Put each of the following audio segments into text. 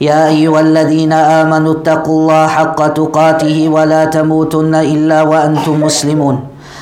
يا أيها الذين آمنوا اتقوا الله حق تقاته ولا تموتن إلا وأنتم مسلمون.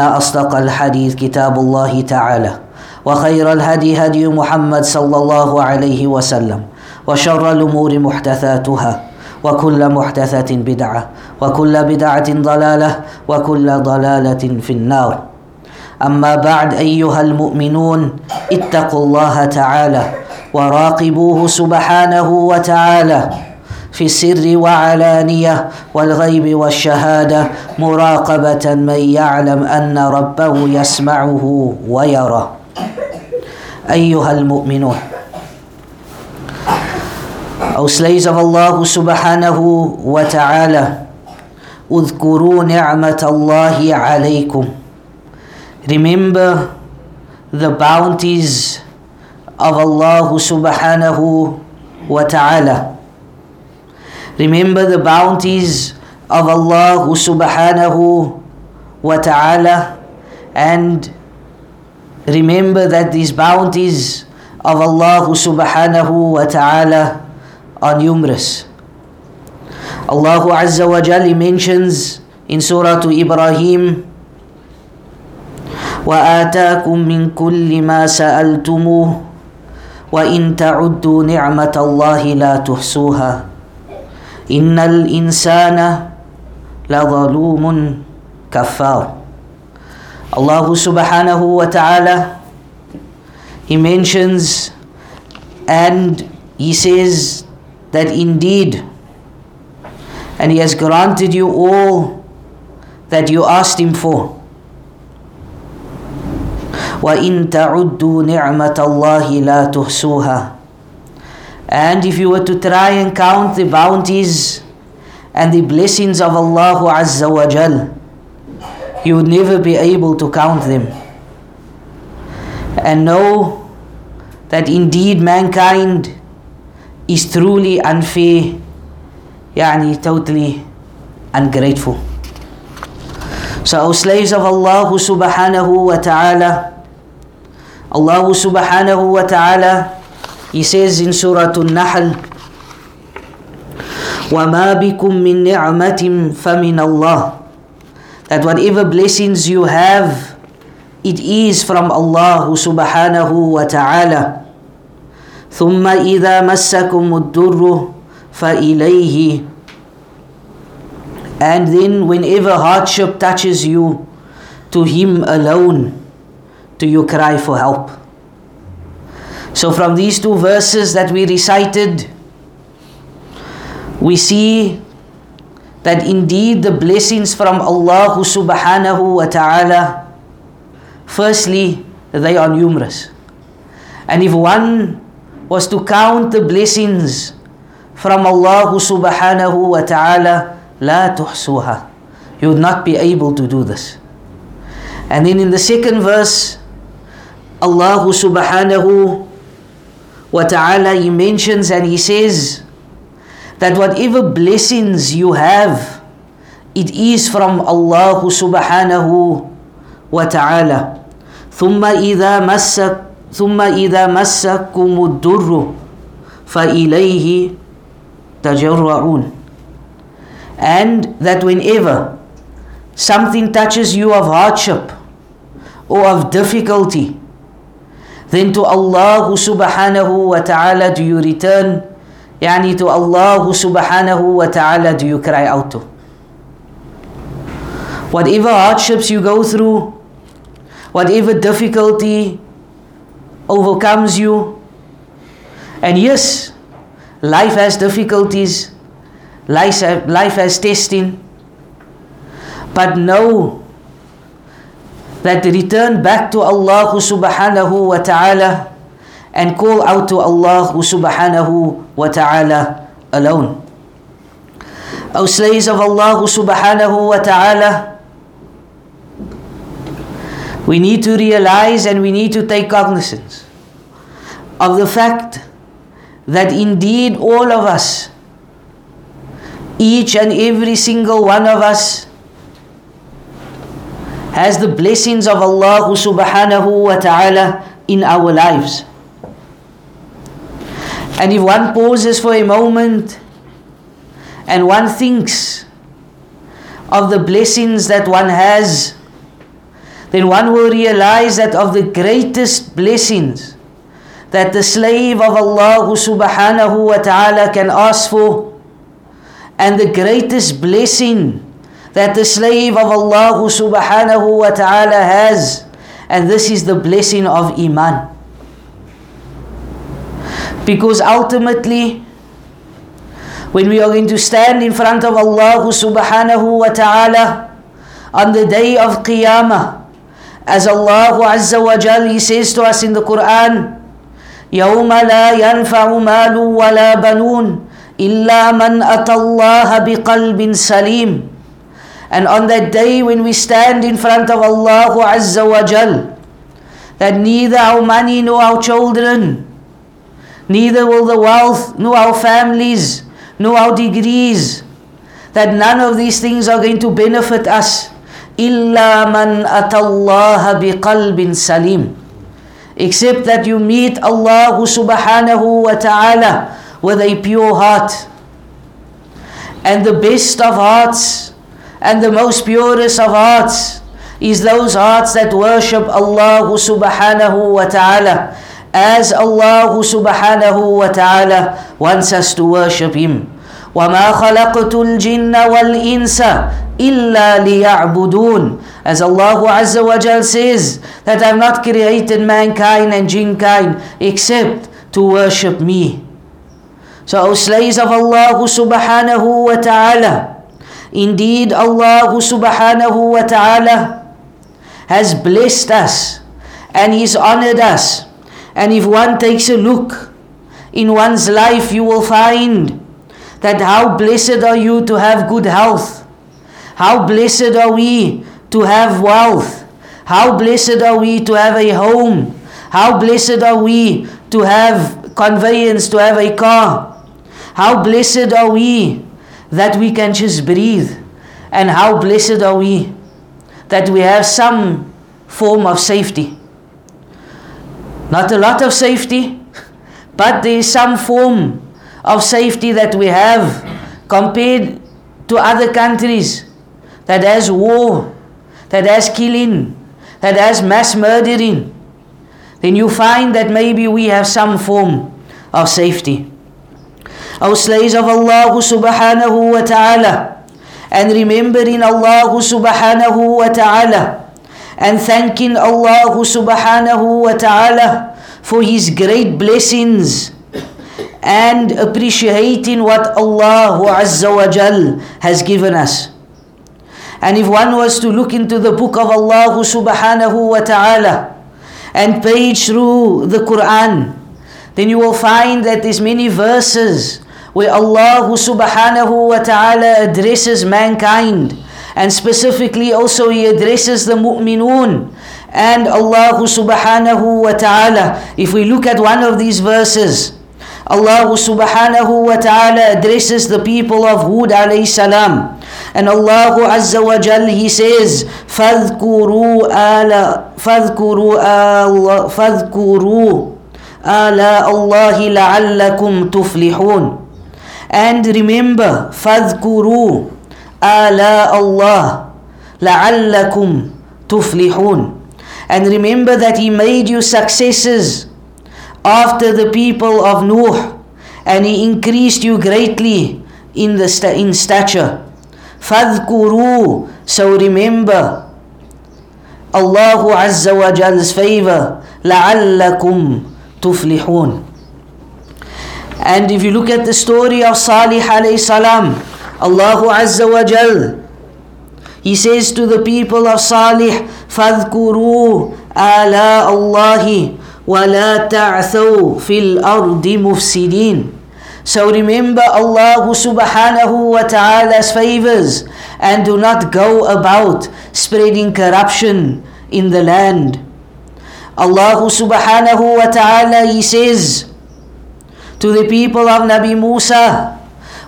أصدق الحديث كتاب الله تعالى وخير الهدي هدي محمد صلى الله عليه وسلم وشر الأمور محدثاتها وكل محدثة بدعة وكل بدعة ضلالة وكل ضلالة في النار. أما بعد أيها المؤمنون اتقوا الله تعالى وراقبوه سبحانه وتعالى. في السر وعلانية والغيب والشهادة مراقبة من يعلم أن ربه يسمعه ويرى. أيها المؤمنون slaves of Allah سبحانه وتعالى اذكروا نعمة الله عليكم. Remember the bounties of Allah subhanahu wa ta'ala Remember the bounties of Allah subhanahu wa ta'ala and remember that these bounties of Allah subhanahu wa ta'ala are numerous. Allah Azza wa Jalla mentions in Surah to Ibrahim وآتاكم من كل ما سألتموه وإن تعدوا نعمة الله لا تحصوها إن الإنسان لظلوم كفار Allah subhanahu wa ta'ala He mentions and He says that indeed and He has granted you all that you asked Him for وَإِن تَعُدُّوا نِعْمَةَ اللَّهِ لَا تُحْصُوهَا and if you were to try and count the bounties and the blessings of Allah Azza wa Jal, you would never be able to count them. And know that indeed mankind is truly unfair, yani totally ungrateful. So, O slaves of Allah subhanahu wa ta'ala, Allah subhanahu wa ta'ala he says in Surah An-Nahl, وَمَا بِكُم مِّن نِعْمَةٍ فَمِنَ اللَّهِ That whatever blessings you have, it is from Allah subhanahu wa ta'ala. ثُمَّ إِذَا مَسَّكُمُ الدُّرُّ فَإِلَيْهِ And then whenever hardship touches you, to Him alone do you cry for help. So, from these two verses that we recited, we see that indeed the blessings from Allah subhanahu wa ta'ala, firstly, they are numerous. And if one was to count the blessings from Allah subhanahu wa ta'ala, la tuhsuha. You would not be able to do this. And then in the second verse, Allah subhanahu wa ta'ala he mentions and he says that whatever blessings you have it is from Allah subhanahu wa ta'ala ثم إذا مسك ثم إذا مسكم الضر فإليه تجرعون and that whenever something touches you of hardship or of difficulty then to Allah subhanahu wa ta'ala do you return? Yani to Allah subhanahu wa ta'ala do you cry out to? Whatever hardships you go through, whatever difficulty overcomes you, and yes, life has difficulties, life, life has testing, but know that return back to Allah subhanahu wa ta'ala and call out to Allah subhanahu wa ta'ala alone. O slaves of Allah subhanahu wa ta'ala, we need to realize and we need to take cognizance of the fact that indeed all of us, each and every single one of us, has the blessings of Allah subhanahu wa ta'ala in our lives. And if one pauses for a moment and one thinks of the blessings that one has, then one will realize that of the greatest blessings that the slave of Allah subhanahu wa ta'ala can ask for, and the greatest blessing that the slave of Allah subhanahu wa ta'ala has, and this is the blessing of Iman. Because ultimately, when we are going to stand in front of Allah subhanahu wa ta'ala on the day of Qiyamah, as Allah Azza wa Jal, He says to us in the Quran, يوم لا ينفع مال ولا بنون إلا من أتى الله بقلب سليم And on that day when we stand in front of Allah Azza wa Jal, that neither our money nor our children neither will the wealth, nor our families, nor our degrees, that none of these things are going to benefit us. إِلَّا مَنْ أَتَى اللَّهَ بِقَلْبٍ salim. Except that you meet Allah subhanahu wa ta'ala with a pure heart. And the best of hearts and the most purest of hearts is those hearts that worship Allah subhanahu wa ta'ala as Allah subhanahu wa ta'ala wants us to worship Him. وَمَا خَلَقْتُ الْجِنَّ وَالْإِنسَ إِلَّا لِيَعْبُدُونَ As Allah Azza wa Jal says, that I've not created mankind and jinkind except to worship me. So, O slaves of Allah subhanahu wa ta'ala, indeed Allah subhanahu wa ta'ala has blessed us and He's honored us and if one takes a look in one's life, you will find that how blessed are you to have good health. How blessed are we to have wealth. How blessed are we to have a home. How blessed are we to have conveyance, to have a car. How blessed are we that we can just breathe. And how blessed are we that we have some form of safety. Not a lot of safety, but there is some form of safety that we have compared to other countries that has war, that has killing, that has mass murdering. Then you find that maybe we have some form of safety. O slaves of Allah subhanahu wa ta'ala, and remembering Allah subhanahu wa ta'ala. And thanking Allah subhanahu wa ta'ala for His great blessings. And appreciating what Allah azza wa jal has given us. And if one was to look into the book of Allah subhanahu wa ta'ala and page through the Quran, then you will find that there's many verses where Allah subhanahu wa ta'ala addresses mankind and specifically also he addresses the mu'minun and Allah subhanahu wa ta'ala. If we look at one of these verses, Allah subhanahu wa ta'ala addresses the people of Hud alayhi salam. And Allah Azza wa Jal, He says, فَاذْكُرُوا آلَ فَاذْكُرُوا آلَ فَاذْكُرُوا آلاء اللَّهِ لَعَلَّكُمْ تُفْلِحُونَ And remember, فَاذْكُرُوا ala Allah la'allakum tuflihun and remember that he made you successors after the people of Nuh and he increased you greatly in the sta- in stature فَاذْكُرُوا So remember Allah Azza wa Jal's favor لَعَلَّكُمْ تُفْلِحُونَ And if you look at the story of Salih alayhi salam, Allah Azza wa Jal, He says to the people of Salih, فَاذْكُرُوا آلاء اللَّهِ وَلَا تَعْثَوْا فِي الْأَرْضِ مُفْسِدِينَ So remember Allah subhanahu wa ta'ala's favors and do not go about spreading corruption in the land. Allah subhanahu wa ta'ala He says, to the people of Nabi Musa.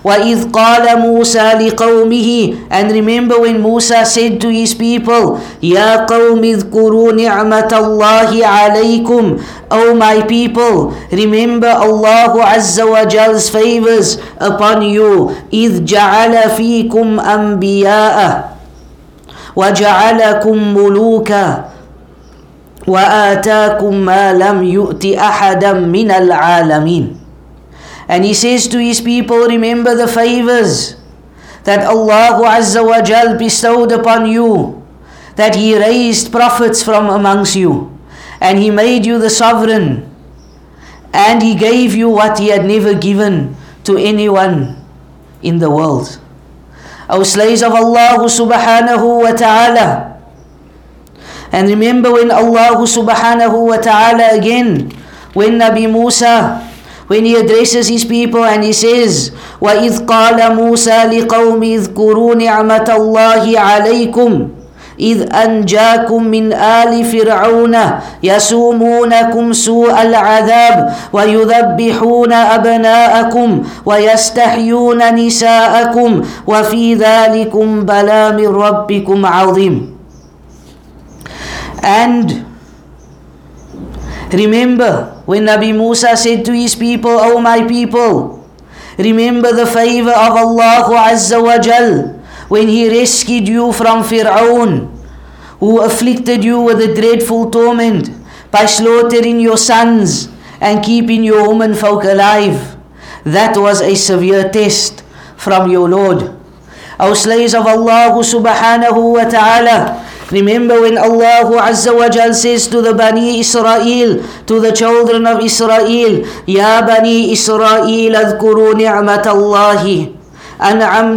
وَإِذْ قَالَ مُوسَى لِقَوْمِهِ And remember when Musa said to his people, يَا قَوْمِ اذْكُرُوا نِعْمَةَ اللَّهِ عَلَيْكُمْ O my people, remember Allah Azza wa Jal's favors upon you. إِذْ جَعَلَ فِيكُمْ أَنْبِيَاءَ وَجَعَلَكُمْ مُلُوكًا وَآتَاكُمْ مَا لَمْ يُؤْتِ أَحَدًا مِنَ الْعَالَمِينَ and he says to his people, Remember the favors that Allah Azza wa Jal bestowed upon you, that He raised prophets from amongst you, and He made you the sovereign, and He gave you what He had never given to anyone in the world. O slaves of Allah subhanahu wa ta'ala. And remember when Allah subhanahu wa ta'ala again, when Nabi Musa when he addresses his people and he says, وَإِذْ قَالَ مُوسَى لِقَوْمِ اذْكُرُوا نِعْمَةَ اللَّهِ عَلَيْكُمْ إذ أنجاكم من آل فرعون يسومونكم سوء العذاب ويذبحون أبناءكم ويستحيون نساءكم وفي ذلكم بلا من ربكم عظيم. And remember when Nabi Musa said to his people, O my people, remember the favor of Allah Azza wa Jal when He rescued you from Fir'aun, who afflicted you with a dreadful torment by slaughtering your sons and keeping your women folk alive. That was a severe test from your Lord. O slaves of Allah subhanahu wa ta'ala, Remember when Allah Azza wa Jal says to the Bani Israel, to the children of Israel, Ya Bani Israel, اذكروا نعمة الله أنعم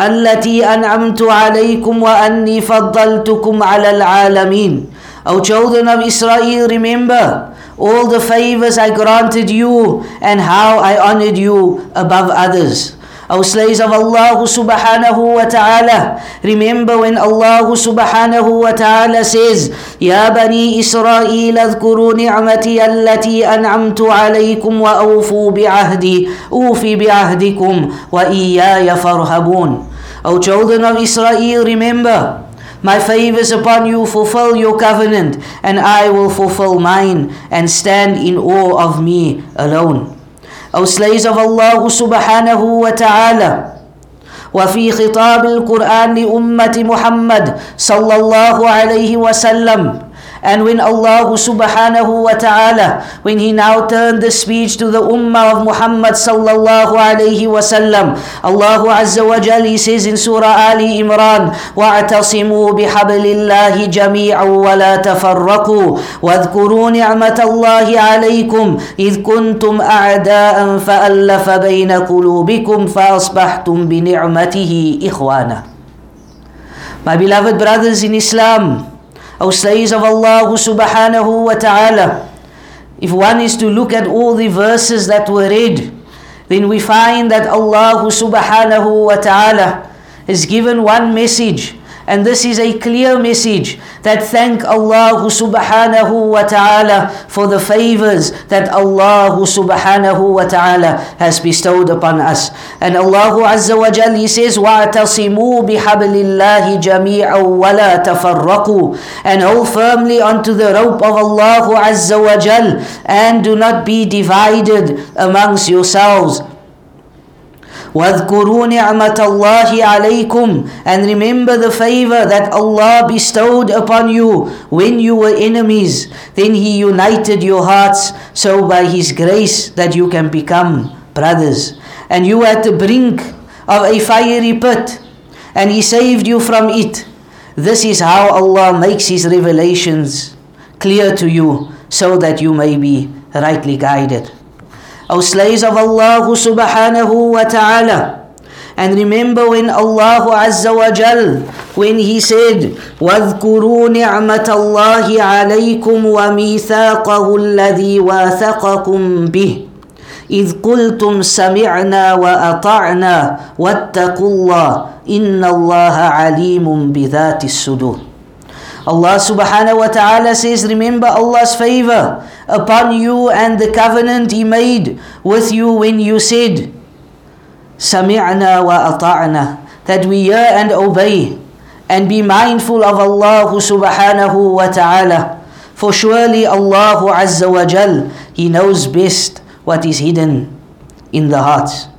التي أنعمت عليكم وأني فضلتكم على العالمين. O children of Israel, remember all the favors I granted you and how I honored you above others. O slaves of Allah subhanahu wa ta'ala, remember when Allah subhanahu wa ta'ala says, يا بني إسرائيل اذكروا نعمتي التي أنعمت عليكم وأوفوا بعهدي أوفي بعهدكم وإياي فارهبون O children of Israel, remember, my favors upon you, fulfill your covenant, and I will fulfill mine, and stand in awe of me alone. أو slaves of Allah سبحانه وتعالى. وفي خطاب القرآن لأمة محمد صلى الله عليه وسلم And when Allah subhanahu wa ta'ala, when He now turned the speech to the Ummah of Muhammad sallallahu alayhi wa sallam, Allah azza wa jal, He says in Surah Ali Imran, وَاعْتَصِمُوا بِحَبْلِ اللَّهِ جَمِيعًا وَلَا تَفَرَّقُوا وَاذْكُرُوا نِعْمَةَ اللَّهِ عَلَيْكُمْ إِذْ كُنْتُمْ أَعْدَاءً فَأَلَّفَ بَيْنَ قُلُوبِكُمْ فَأَصْبَحْتُمْ بِنِعْمَتِهِ إِخْوَانًا My beloved brothers in Islam, or slaves of Allah subhanahu wa ta'ala. If one is to look at all the verses that were read, then we find that Allah subhanahu wa ta'ala has given one message and this is a clear message that thank Allah subhanahu wa ta'ala for the favors that Allah subhanahu wa ta'ala has bestowed upon us. And Allah azza wa jal, He says, وَاعْتَصِمُوا بِحَبْلِ اللَّهِ جَمِيعًا وَلَا تَفَرَّقُوا And hold firmly onto the rope of Allah azza wa jal and do not be divided amongst yourselves. وَاذْكُرُوا نِعْمَةَ اللَّهِ عَلَيْكُمْ And remember the favor that Allah bestowed upon you when you were enemies. Then He united your hearts so by His grace that you can become brothers. And you were at the brink of a fiery pit and He saved you from it. This is how Allah makes His revelations clear to you so that you may be rightly guided. O slaves of Allah subhanahu wa ta'ala, and remember when Allah Azza wa Jal, when He said, وَاذْكُرُوا نِعْمَةَ اللَّهِ عَلَيْكُمْ وَمِيثَاقَهُ الَّذِي وَاثَقَكُمْ بِهِ. إذ قلتم سمعنا وأطعنا واتقوا الله إن الله عليم بذات الصدور. Allah subhanahu wa ta'ala says, Remember Allah's favor upon you and the covenant He made with you when you said, Sami'na wa ata'na, that we hear and obey and be mindful of Allah subhanahu wa ta'ala. For surely Allah azza wa jal, He knows best what is hidden in the hearts.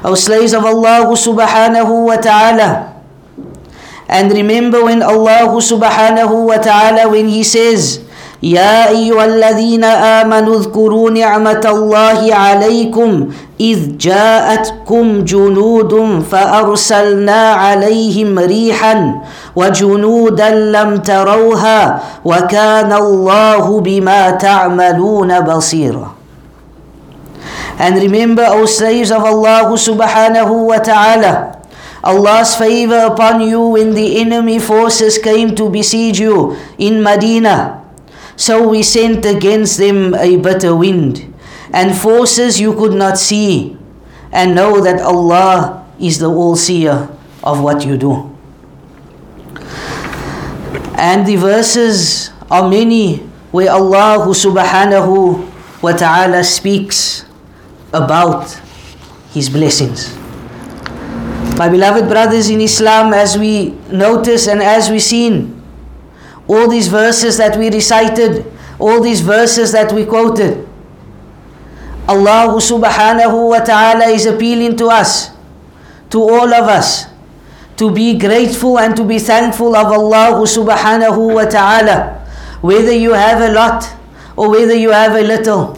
O slaves of Allah subhanahu wa ta'ala, and remember when Allah subhanahu wa ta'ala, when He says, يا أيها الذين آمنوا اذكروا نعمة الله عليكم إذ جاءتكم جنود فأرسلنا عليهم ريحا وجنودا لم تروها وكان الله بما تعملون بصيرا And remember, O slaves of Allah subhanahu wa ta'ala, Allah's favor upon you when the enemy forces came to besiege you in Medina. So we sent against them a bitter wind and forces you could not see. And know that Allah is the all seer of what you do. And the verses are many where Allah subhanahu wa ta'ala speaks about His blessings. My beloved brothers in Islam, as we notice and as we seen, all these verses that we recited, all these verses that we quoted, Allah subhanahu wa ta'ala is appealing to us, to all of us, to be grateful and to be thankful of Allah subhanahu wa ta'ala, whether you have a lot or whether you have a little.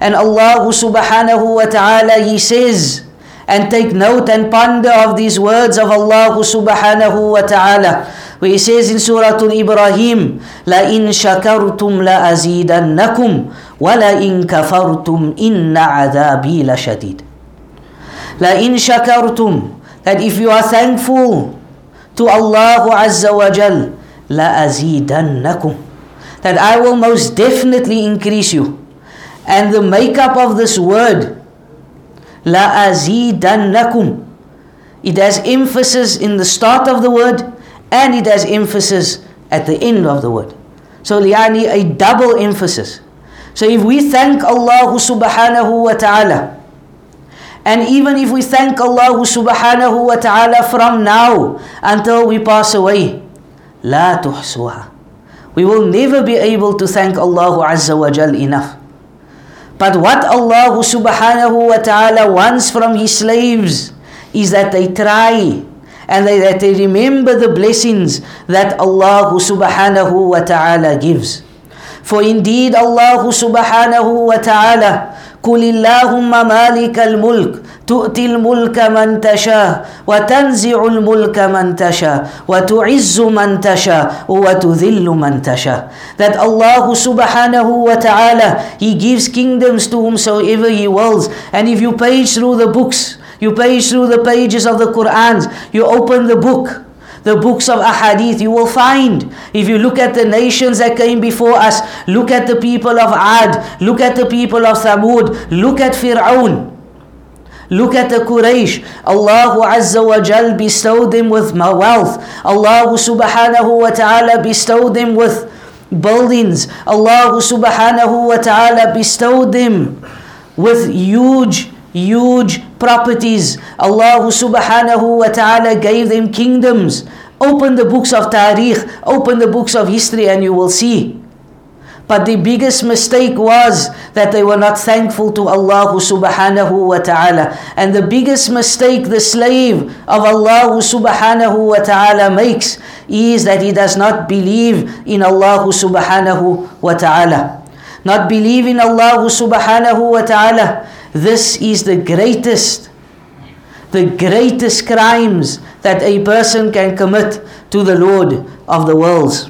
And Allah subhanahu wa ta'ala, He says, and take note and ponder of these words of Allah subhanahu wa ta'ala. Where He says in Surah Al-Ibrahim, لَإِن شَكَرْتُمْ لَأَزِيدَنَّكُمْ وَلَإِن كَفَرْتُمْ إِنَّ عَذَابِي لَشَدِيدٌ لَإِن شَكَرْتُمْ That if you are thankful to Allah Azza wa Jal, لَأَزِيدَنَّكُمْ That I will most definitely increase you. And the makeup of this word, la azidannakum, it has emphasis in the start of the word and it has emphasis at the end of the word. So yani a double emphasis. So if we thank Allah subhanahu wa ta'ala, and even if we thank Allah subhanahu wa ta'ala from now until we pass away, la tuhsuha. We will never be able to thank Allah azza wa jal enough. But what Allah subhanahu wa ta'ala wants from His slaves is that they try and that they remember the blessings that Allah subhanahu wa ta'ala gives. For indeed Allah subhanahu wa ta'ala قل اللهم مالك الملك تؤتي الملك من تشاء وتنزع الملك من تشاء وتعز من تشاء وتذل من تشاء that Allah subhanahu wa ta'ala he gives kingdoms to whomsoever he wills and if you page through the books you page through the pages of the Quran you open the book the books of ahadith, you will find. If you look at the nations that came before us, look at the people of Ad, look at the people of Thamud, look at Fir'aun. Look at the Quraysh. Allah Azza wa Jal bestowed them with wealth. Allah subhanahu wa ta'ala bestowed them with buildings. Allah subhanahu wa ta'ala bestowed them with huge huge properties. Allah subhanahu wa ta'ala gave them kingdoms. Open the books of Tarikh, open the books of history, and you will see. But the biggest mistake was that they were not thankful to Allah subhanahu wa ta'ala. And the biggest mistake the slave of Allah subhanahu wa ta'ala makes is that he does not believe in Allah subhanahu wa ta'ala. Not believe in Allah subhanahu wa ta'ala this is the greatest the greatest crimes that a person can commit to the Lord of the worlds.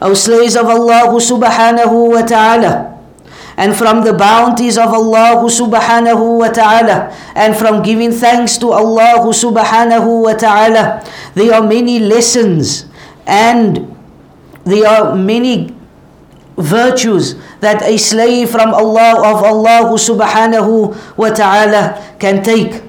O slaves of Allah subhanahu wa ta'ala, and from the bounties of Allah subhanahu wa ta'ala and from giving thanks to Allah subhanahu wa ta'ala there are many lessons and there are many virtues that a slave from Allah of Allah subhanahu wa ta'ala can take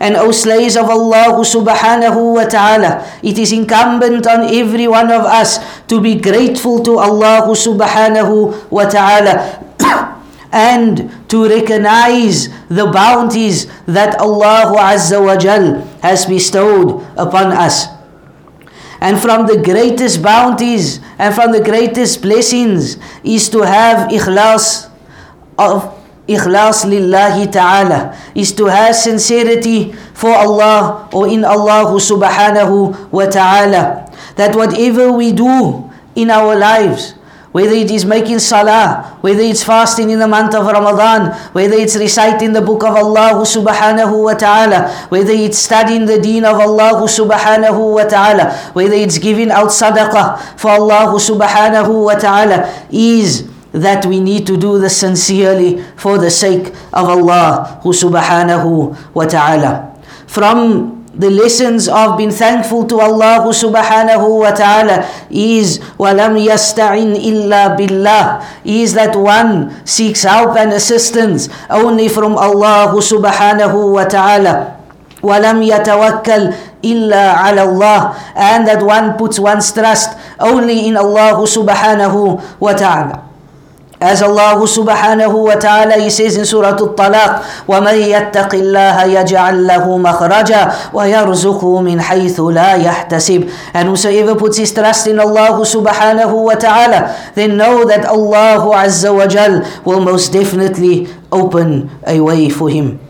and O slaves of Allah subhanahu wa ta'ala, it is incumbent on every one of us to be grateful to Allah subhanahu wa ta'ala and to recognize the bounties that Allah Azza wa Jal has bestowed upon us. And from the greatest bounties and from the greatest blessings is to have ikhlas of ikhlas lillahi ta'ala. Is to have sincerity for Allah or in Allah subhanahu wa ta'ala. That whatever we do in our lives whether it is making salah, whether it's fasting in the month of Ramadan, whether it's reciting the book of Allah subhanahu wa ta'ala, whether it's studying the deen of Allah subhanahu wa ta'ala, whether it's giving out sadaqah for Allah subhanahu wa ta'ala, is that we need to do this sincerely for the sake of Allah subhanahu wa ta'ala. From the lessons of being thankful to Allah subhanahu wa ta'ala is walam yasta'in illa billah. Is that one seeks help and assistance only from Allah subhanahu wa ta'ala. Walam yatawakkal illa ala Allah. And that one puts one's trust only in Allah subhanahu wa ta'ala As Allah subhanahu wa ta'ala he says in Surah Al-Talaq, وَمَنْ يَتَّقِ اللَّهَ يَجْعَلْ لَهُ مَخْرَجًا وَيَرْزُقُهُ مِنْ حَيْثُ لَا يَحْتَسِبُ And whosoever puts his trust in Allah subhanahu wa ta'ala, then know that Allah azza wa jal will most definitely open a way for him.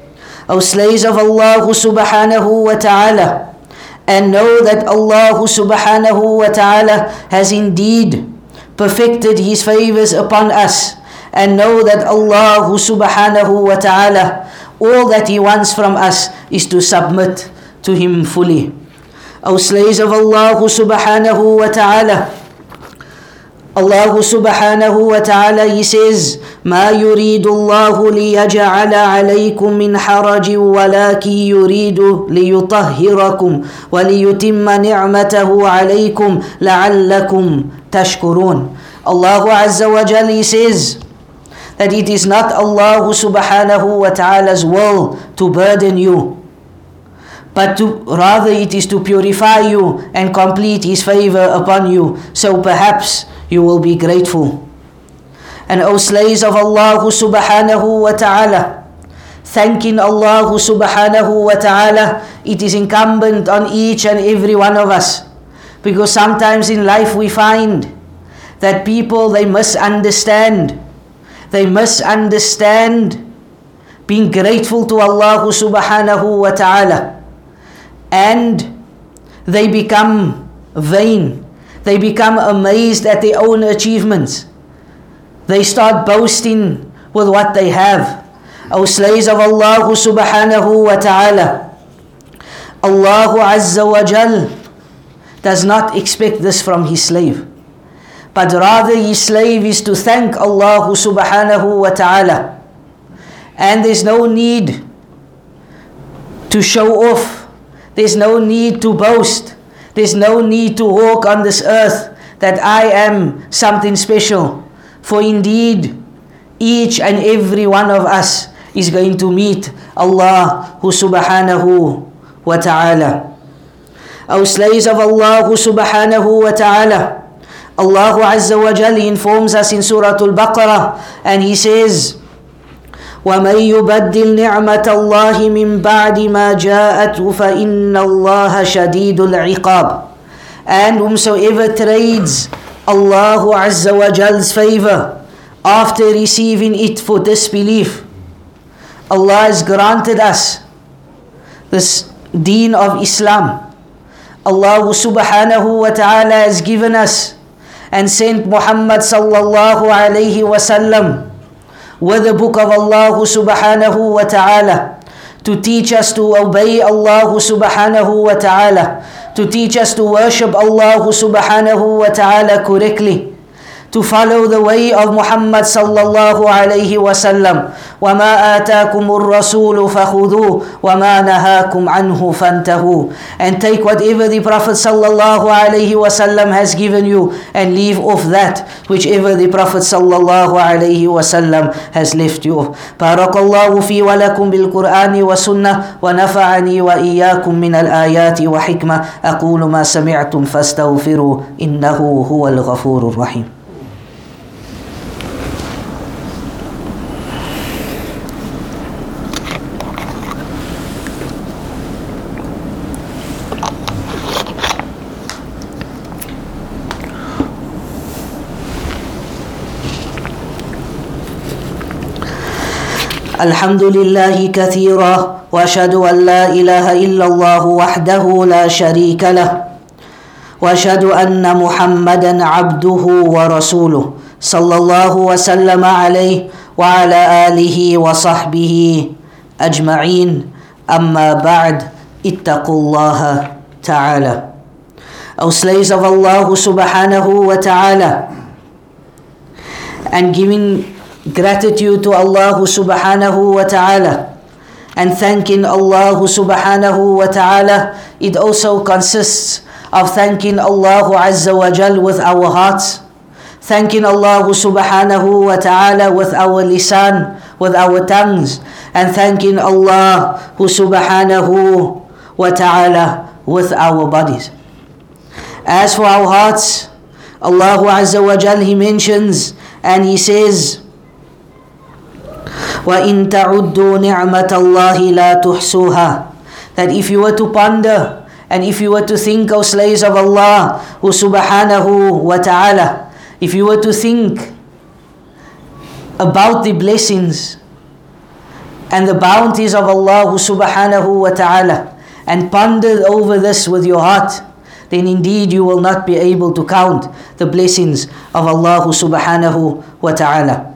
O slaves of Allah subhanahu wa ta'ala, and know that Allah subhanahu wa ta'ala has indeed perfected His favors upon us and know that Allah subhanahu wa ta'ala, all that He wants from us is to submit to Him fully. O slaves of Allah subhanahu wa ta'ala, Subhanahu wa ta'ala he says ما يريد الله ليجعل عليكم من حرج ولكن يريد ليطهركم وليتم نعمته عليكم لعلكم تشكرون Azza wa Jal he says that it is not Allah subhanahu wa ta'ala's will to burden you but to rather it is to purify you and complete his favor upon you so perhaps you will be grateful. And O slaves of Allah subhanahu wa ta'ala, thanking Allah subhanahu wa ta'ala, it is incumbent on each and every one of us. Because sometimes in life we find that people they misunderstand. They misunderstand being grateful to Allah subhanahu wa ta'ala. And they become vain they become amazed at their own achievements. They start boasting with what they have. O slaves of Allah subhanahu wa ta'ala, Allah Azza wa Jal does not expect this from his slave. But rather his slave is to thank Allah subhanahu wa ta'ala. And there's no need to show off. There's no need to boast. There's no need to walk on this earth that I am something special. For indeed, each and every one of us is going to meet Allah who subhanahu wa ta'ala. Our slaves of Allah who subhanahu wa ta'ala. Allah Azza wa Jal informs us in Surah Al-Baqarah and He says, ومن يبدل نعمة الله من بعد ما جاءته فإن الله شديد العقاب and whomsoever trades Allah Azza wa Jal's favor after receiving it for disbelief Allah has granted us this deen of Islam Allah subhanahu wa ta'ala has given us and sent Muhammad sallallahu alayhi wa sallam with the book of Allah subhanahu wa ta'ala to teach us to obey Allah subhanahu wa ta'ala, to teach us to worship Allah subhanahu wa ta'ala correctly to follow the way of Muhammad sallallahu alayhi wasallam. وَمَا آتَاكُمُ الرَّسُولُ فَخُذُوهُ وَمَا نَهَاكُمْ عَنْهُ فَانْتَهُوا And take whatever the Prophet sallallahu alayhi wasallam has given you and leave off that whichever the Prophet sallallahu alayhi wasallam has left you. بارك الله في ولكم بالقرآن والسنة ونفعني وإياكم من الآيات وحكمة أقول ما سمعتم فاستغفروا إنه هو الغفور الرحيم الحمد لله كثيرا وأشهد أن لا إله إلا الله وحده لا شريك له وأشهد أن محمدا عبده ورسوله صلى الله وسلم عليه وعلى آله وصحبه أجمعين. أما بعد اتقوا الله تعالى. أو slaves of Allah subhanahu wa ta'ala. And giving gratitude to Allah subhanahu wa ta'ala and thanking Allah subhanahu wa ta'ala. It also consists of thanking Allah azza wa jal with our hearts thanking Allah subhanahu wa ta'ala with our lisan with our tongues and thanking Allah subhanahu wa ta'ala with our bodies. As for our hearts Allah azza wa jal he mentions and he says وَإِن تَعُدُّوا نِعْمَةَ اللَّهِ لَا تُحْصُوهَا That if you were to ponder and if you were to think, O slaves of Allah, who subhanahu wa ta'ala, if you were to think about the blessings and the bounties of Allah subhanahu wa ta'ala and ponder over this with your heart, then indeed you will not be able to count the blessings of Allah subhanahu wa ta'ala.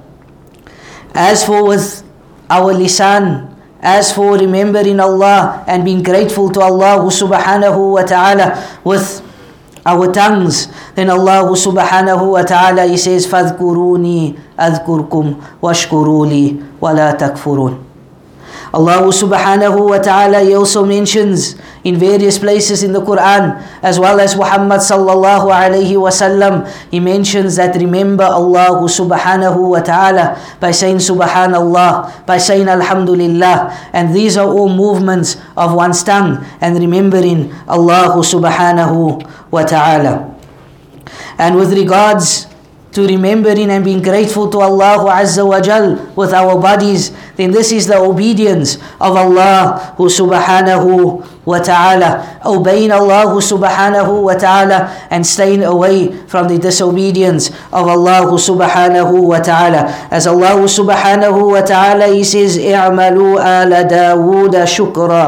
As for with our lisan, as for remembering Allah and being grateful to Allah subhanahu wa ta'ala with our tongues, then Allah subhanahu wa ta'ala he says, فَاذْكُرُونِي أَذْكُرْكُمْ وَاشْكُرُوا لِي وَلَا تَكْفُرُونَ Allah subhanahu wa ta'ala he also mentions in various places in the Quran as well as Muhammad sallallahu alayhi wasallam he mentions that remember Allah subhanahu wa ta'ala by saying subhanallah by saying alhamdulillah. And these are all movements of one's tongue and remembering Allah subhanahu wa ta'ala. And with regards to remembering and being grateful to Allah Azza wa Jal with our bodies, then this is the obedience of Allah who subhanahu wa ta'ala. Obeying Allah subhanahu wa ta'ala and staying away from the disobedience of Allah subhanahu wa ta'ala. As Allah subhanahu wa ta'ala He says, اعملوا آل داود شكرا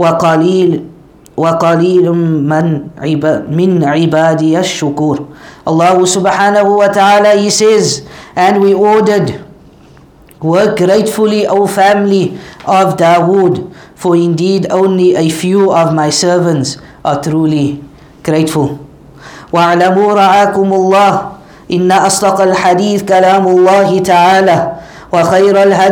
وقليل وقليل من من عبادي الشكور subhanahu wa ta'ala he says and we ordered work gratefully O family of Dawood for indeed only a few of my servants are truly grateful واعلموا رعاكم الله إن أصدق الحديث كلام الله تعالى وخير الهدي